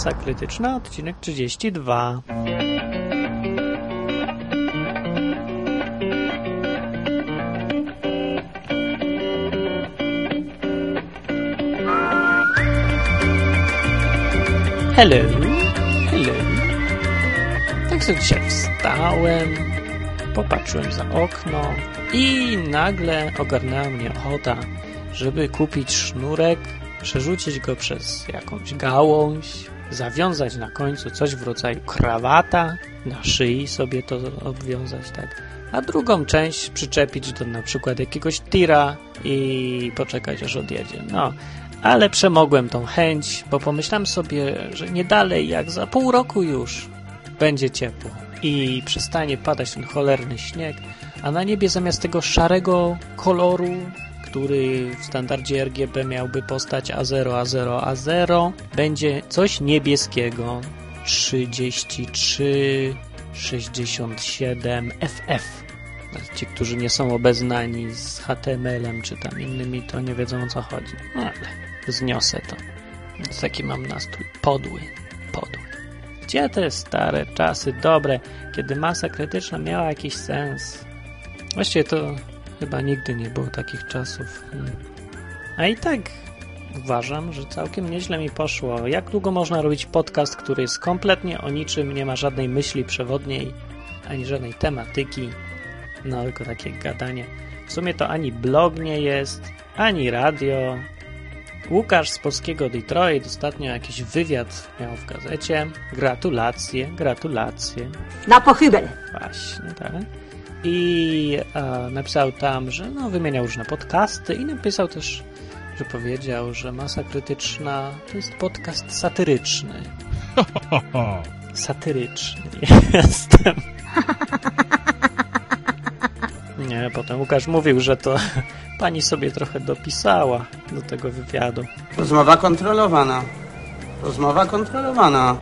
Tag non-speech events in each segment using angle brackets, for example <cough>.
Masa Krytyczna, odcinek 32. Hello, hello. Tak sobie dzisiaj wstałem, popatrzyłem za okno i nagle ogarnęła mnie ochota, żeby kupić sznurek, przerzucić go przez jakąś gałąź, zawiązać na końcu coś w rodzaju krawata, na szyi sobie to obwiązać, tak, a drugą część przyczepić do na przykład jakiegoś tira i poczekać aż odjedzie. No, ale przemogłem tą chęć, bo pomyślałem sobie, że nie dalej jak za pół roku już będzie ciepło i przestanie padać ten cholerny śnieg, a na niebie zamiast tego szarego koloru, który w standardzie RGB miałby postać A0, A0, A0, będzie coś niebieskiego 33 67 FF. Ci, którzy nie są obeznani z HTML-em czy tam innymi, to nie wiedzą o co chodzi. No ale zniosę to. Więc taki mam nastrój. Podły. Podły. Gdzie te stare czasy dobre, kiedy masa krytyczna miała jakiś sens? Właściwie to chyba nigdy nie było takich czasów. A i tak uważam, że całkiem nieźle mi poszło. Jak długo można robić podcast, który jest kompletnie o niczym, nie ma żadnej myśli przewodniej, ani żadnej tematyki, no tylko takie gadanie. W sumie to ani blog nie jest, ani radio. Łukasz z polskiego Detroit ostatnio jakiś wywiad miał w gazecie. Gratulacje, gratulacje. Na pochybel. Właśnie, tak. I e, napisał tam, że no, wymieniał różne podcasty i napisał też, że powiedział, że Masa Krytyczna to jest podcast satyryczny. <laughs> Satyryczny <laughs> jestem. Nie, potem Łukasz mówił, że to <laughs> pani sobie trochę dopisała do tego wywiadu. Rozmowa kontrolowana. Rozmowa kontrolowana.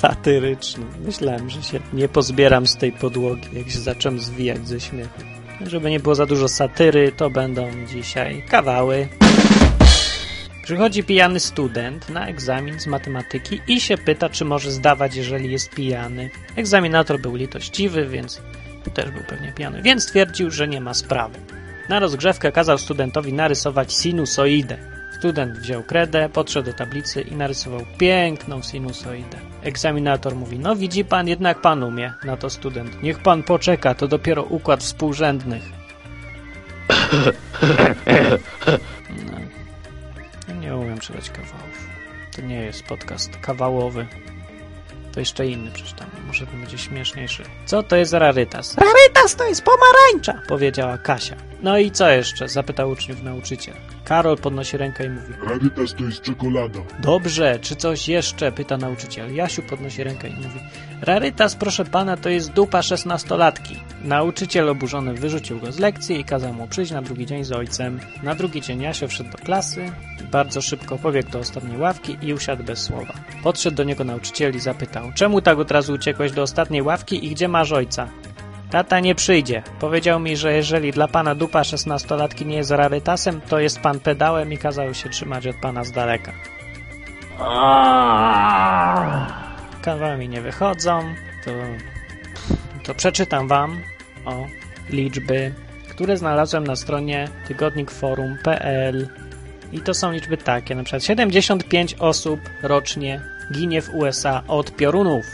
Satyryczny. Myślałem, że się nie pozbieram z tej podłogi, jak się zacząłem zwijać ze śmiechu. Żeby nie było za dużo satyry, to będą dzisiaj kawały. Przychodzi pijany student na egzamin z matematyki i się pyta, czy może zdawać, jeżeli jest pijany. Egzaminator był litościwy, więc też był pewnie pijany, więc stwierdził, że nie ma sprawy. Na rozgrzewkę kazał studentowi narysować sinusoidę. Student wziął kredę, podszedł do tablicy i narysował piękną sinusoidę. Egzaminator mówi, no widzi pan, jednak pan umie. Na to student, niech pan poczeka, to dopiero układ współrzędnych. No. Nie umiem czytać kawałów. To nie jest podcast kawałowy. To jeszcze inny przeczytam, może będzie śmieszniejszy. Co to jest rarytas? Rarytas to jest pomarańcza, powiedziała Kasia. No i co jeszcze? zapytał uczniów nauczyciel. Karol podnosi rękę i mówi. Rarytas to jest czekolada. Dobrze, czy coś jeszcze? pyta nauczyciel. Jasiu podnosi rękę i mówi. Rarytas, proszę pana, to jest dupa szesnastolatki. Nauczyciel oburzony wyrzucił go z lekcji i kazał mu przyjść na drugi dzień z ojcem. Na drugi dzień Jasio wszedł do klasy, bardzo szybko pobiegł do ostatniej ławki i usiadł bez słowa. Podszedł do niego nauczyciel i zapytał, czemu tak od razu uciekłeś do ostatniej ławki i gdzie masz ojca? Tata nie przyjdzie. Powiedział mi, że jeżeli dla pana dupa szesnastolatki nie jest rarytasem, to jest pan pedałem i kazał się trzymać od pana z daleka. Kawały mi nie wychodzą, to, to przeczytam wam o liczby, które znalazłem na stronie tygodnikforum.pl i to są liczby takie, na przykład 75 osób rocznie ginie w USA od piorunów.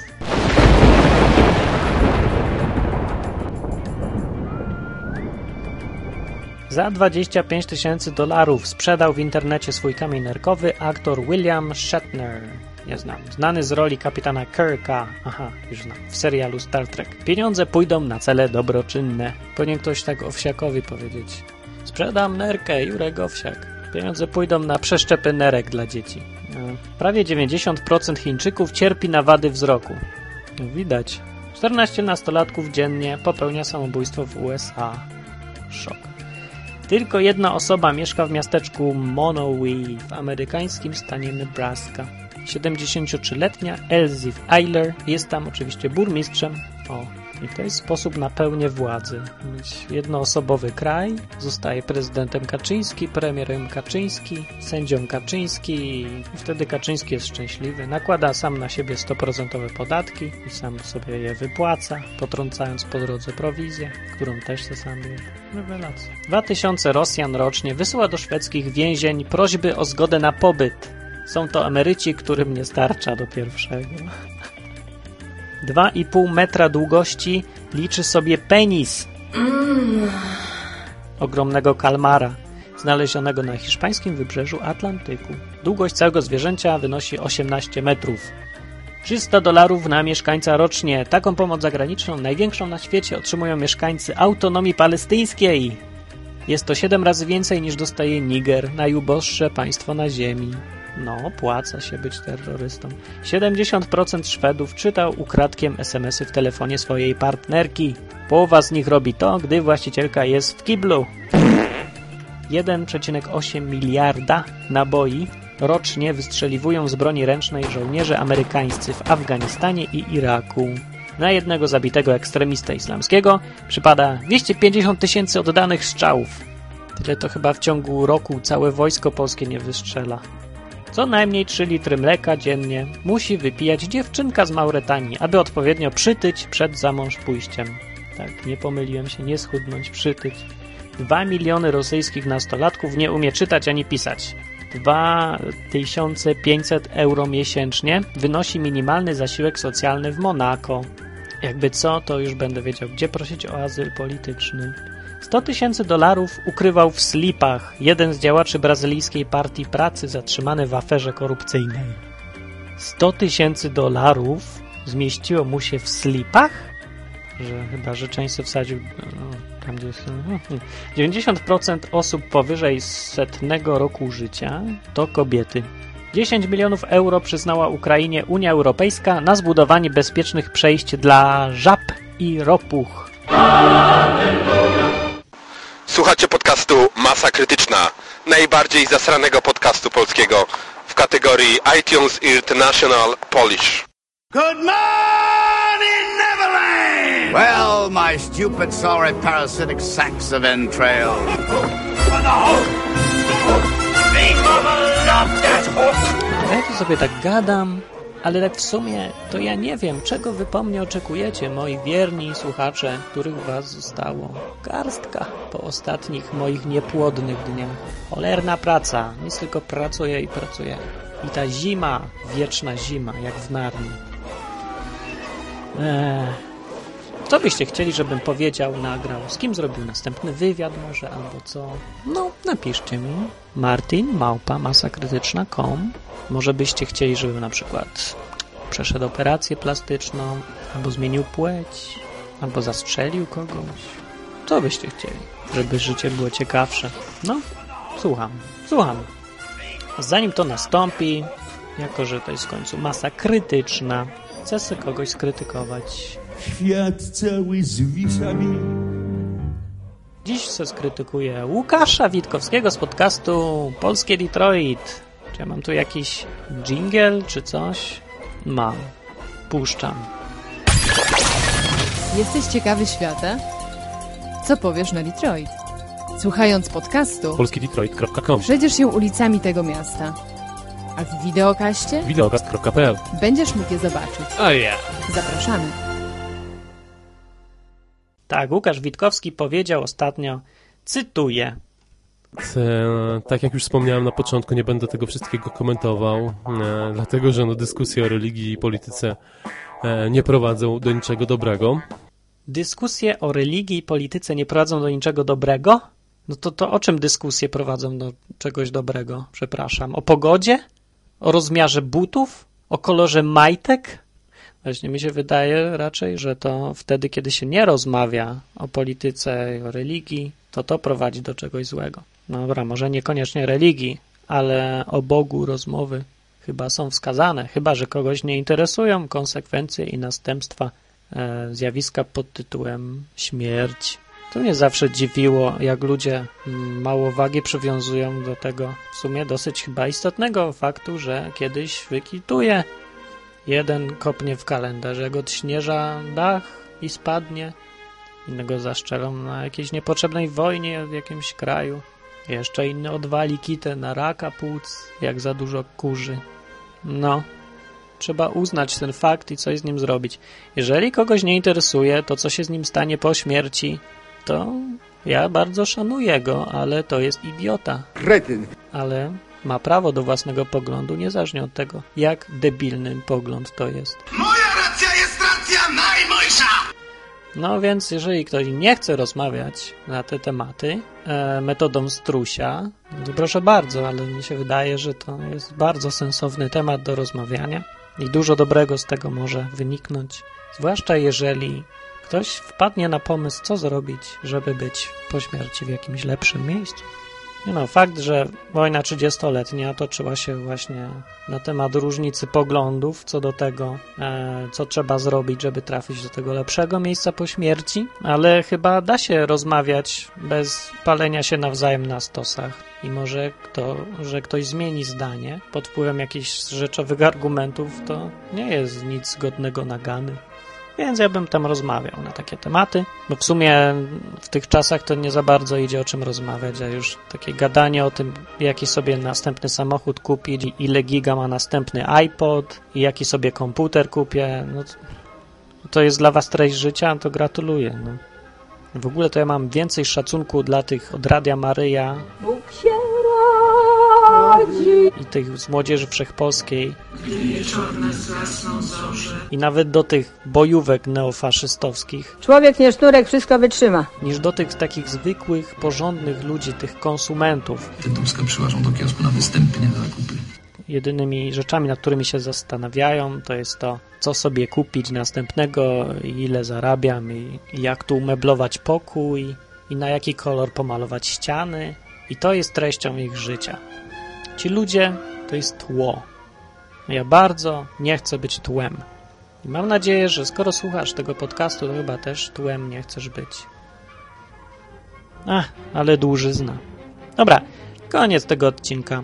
Za 25 tysięcy dolarów sprzedał w internecie swój kamień nerkowy aktor William Shatner. Nie znam. Znany z roli kapitana Kirka. Aha, już znam. W serialu Star Trek. Pieniądze pójdą na cele dobroczynne. Powinien ktoś tak owsiakowi powiedzieć. Sprzedam nerkę, Jurek Owsiak. Pieniądze pójdą na przeszczepy nerek dla dzieci. No. Prawie 90% Chińczyków cierpi na wady wzroku. Widać. 14 nastolatków dziennie popełnia samobójstwo w USA. Szok. Tylko jedna osoba mieszka w miasteczku Monowee w amerykańskim stanie Nebraska. 73-letnia Elsie Eiler jest tam oczywiście burmistrzem. O, I to jest sposób na pełnię władzy. Jednoosobowy kraj, zostaje prezydentem Kaczyński, premierem Kaczyński, sędzią Kaczyński i wtedy Kaczyński jest szczęśliwy. Nakłada sam na siebie 100% podatki i sam sobie je wypłaca, potrącając po drodze prowizję, którą też se sam bierze. Rewelacja. 2000 Rosjan rocznie wysyła do szwedzkich więzień prośby o zgodę na pobyt. Są to emeryci, którym nie starcza do pierwszego. 2,5 metra długości liczy sobie penis ogromnego kalmara, znalezionego na hiszpańskim wybrzeżu Atlantyku. Długość całego zwierzęcia wynosi 18 metrów. 300 dolarów na mieszkańca rocznie. Taką pomoc zagraniczną, największą na świecie, otrzymują mieszkańcy autonomii palestyńskiej. Jest to 7 razy więcej niż dostaje Niger, najuboższe państwo na ziemi. No, opłaca się być terrorystą. 70% Szwedów czytał ukradkiem SMS-y w telefonie swojej partnerki. Połowa z nich robi to, gdy właścicielka jest w kiblu. 1,8 miliarda naboi rocznie wystrzeliwują z broni ręcznej żołnierze amerykańscy w Afganistanie i Iraku. Na jednego zabitego ekstremistę islamskiego przypada 250 tysięcy oddanych strzałów. Tyle to chyba w ciągu roku całe wojsko polskie nie wystrzela. Co najmniej 3 litry mleka dziennie musi wypijać dziewczynka z Mauretanii, aby odpowiednio przytyć przed zamąż pójściem. Tak, nie pomyliłem się, nie schudnąć, przytyć. 2 miliony rosyjskich nastolatków nie umie czytać ani pisać. 2500 euro miesięcznie wynosi minimalny zasiłek socjalny w Monako. Jakby co, to już będę wiedział, gdzie prosić o azyl polityczny. 100 tysięcy dolarów ukrywał w slipach jeden z działaczy brazylijskiej partii pracy zatrzymany w aferze korupcyjnej. 100 tysięcy dolarów zmieściło mu się w slipach? Że chyba życzeńcy wsadził no, tam gdzie jest... no, 90% osób powyżej setnego roku życia to kobiety. 10 milionów euro przyznała Ukrainie Unia Europejska na zbudowanie bezpiecznych przejść dla żab i ropuch. Słuchacie podcastu Masa Krytyczna, najbardziej zasranego podcastu polskiego w kategorii iTunes International Polish. Good morning, Neverland! Well, my stupid, sorry, parasitic sacks of entrail. For <laughs> the hope! People love that horse! A ja tu sobie tak gadam, ale tak w sumie to ja nie wiem, czego wy po mnie oczekujecie, moi wierni słuchacze, których was zostało. Garstka po ostatnich moich niepłodnych dniach. Cholerna praca, nic tylko pracuję i pracuję. I ta zima, wieczna zima, jak w Narni. Eee, co byście chcieli, żebym powiedział, nagrał? Z kim zrobił następny wywiad może, albo co? No, napiszcie mi. Martin, małpa, masakrytyczna.com Może byście chcieli, żebym na przykład przeszedł operację plastyczną, albo zmienił płeć, albo zastrzelił kogoś. Co byście chcieli? Żeby życie było ciekawsze. No, słucham, słucham. Zanim to nastąpi, jako że to jest w końcu masa krytyczna, chcę sobie kogoś skrytykować. Świat cały zwisa mi. Dziś se skrytykuję Łukasza Witkowskiego z podcastu Polskie Detroit. Czy ja mam tu jakiś jingle czy coś? Mam. Puszczam. Jesteś ciekawy świata? Co powiesz na Detroit? Słuchając podcastu, polskidetroit.com przejdziesz się ulicami tego miasta. A w wideokaście wideokast.pl będziesz mógł je zobaczyć. Oh yeah. Zapraszamy. Tak, Łukasz Witkowski powiedział ostatnio, cytuję, tak jak już wspomniałem na początku, nie będę tego wszystkiego komentował, e, dlatego że no, dyskusje o religii i polityce e, nie prowadzą do niczego dobrego. dyskusje o religii i polityce nie prowadzą do niczego dobrego? No to, to o czym dyskusje prowadzą do czegoś dobrego? Przepraszam. O pogodzie? O rozmiarze butów? O kolorze majtek? Właśnie mi się wydaje raczej, że to wtedy, kiedy się nie rozmawia o polityce o religii, to to prowadzi do czegoś złego. No Dobra, może niekoniecznie religii, ale o Bogu rozmowy chyba są wskazane, chyba że kogoś nie interesują konsekwencje i następstwa e, zjawiska pod tytułem śmierć. To mnie zawsze dziwiło, jak ludzie mm, mało wagi przywiązują do tego w sumie dosyć chyba istotnego faktu, że kiedyś wykituje jeden kopnie w kalendarz, jak odśnieża dach, i spadnie. Innego zaszczelą na jakiejś niepotrzebnej wojnie w jakimś kraju. Jeszcze inny odwali kitę na raka płuc, jak za dużo kurzy. No, trzeba uznać ten fakt i coś z nim zrobić. Jeżeli kogoś nie interesuje to, co się z nim stanie po śmierci, to ja bardzo szanuję go, ale to jest idiota. Kretyn. Ale ma prawo do własnego poglądu, niezależnie od tego, jak debilny pogląd to jest. Moja racja jest racja najmojsza! No więc, jeżeli ktoś nie chce rozmawiać na te tematy e, metodą strusia, to proszę bardzo, ale mi się wydaje, że to jest bardzo sensowny temat do rozmawiania i dużo dobrego z tego może wyniknąć. Zwłaszcza jeżeli ktoś wpadnie na pomysł, co zrobić, żeby być po śmierci w jakimś lepszym miejscu. Nie no, fakt, że wojna 30-letnia toczyła się właśnie na temat różnicy poglądów co do tego, e, co trzeba zrobić, żeby trafić do tego lepszego miejsca po śmierci, ale chyba da się rozmawiać bez palenia się nawzajem na stosach. I może kto, że ktoś zmieni zdanie pod wpływem jakichś rzeczowych argumentów, to nie jest nic godnego nagany. Więc ja bym tam rozmawiał na takie tematy, bo w sumie w tych czasach to nie za bardzo idzie o czym rozmawiać, a już takie gadanie o tym, jaki sobie następny samochód kupić, ile giga ma następny iPod i jaki sobie komputer kupię, no to jest dla was treść życia, to gratuluję. No. W ogóle to ja mam więcej szacunku dla tych od Radia Maryja Bóg się i tych z Młodzieży Wszechpolskiej i nawet do tych bojówek neofaszystowskich Człowiek nie sznurek, wszystko wytrzyma. niż do tych takich zwykłych, porządnych ludzi, tych konsumentów. Dędowska przyłażą do kiosku na występy, nie na zakupy. Jedynymi rzeczami, nad którymi się zastanawiają, to jest to, co sobie kupić następnego, ile zarabiam i, i jak tu umeblować pokój i na jaki kolor pomalować ściany. I to jest treścią ich życia. Ci ludzie to jest tło. Ja bardzo nie chcę być tłem. I mam nadzieję, że skoro słuchasz tego podcastu, to chyba też tłem nie chcesz być. Ach, ale dłużyzna. Dobra, koniec tego odcinka.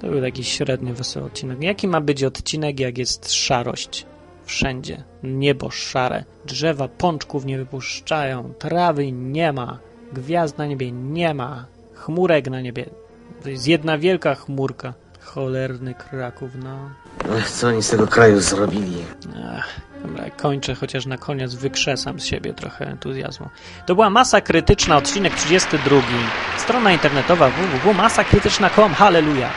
To był taki średnio wesoły odcinek. Jaki ma być odcinek, jak jest szarość? Wszędzie. Niebo szare. Drzewa pączków nie wypuszczają. Trawy nie ma. Gwiazd na niebie nie ma. Chmurek na niebie. To jest jedna wielka chmurka. Cholerny Kraków, no. Ech, Co oni z tego kraju zrobili? Ach, dobra, kończę, chociaż na koniec wykrzesam z siebie trochę entuzjazmu. To była Masa Krytyczna, odcinek 32. Strona internetowa www.masakrytyczna.com. Halleluja.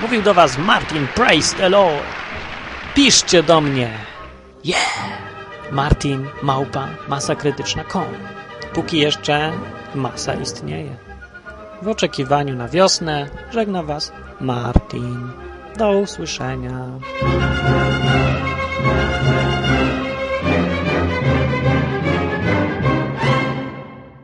Mówił do was Martin, praise the Lord. Piszcie do mnie. Yeah. Martin, małpa, masakrytyczna.com. Póki jeszcze masa istnieje. W oczekiwaniu na wiosnę żegna Was Martin. Do usłyszenia.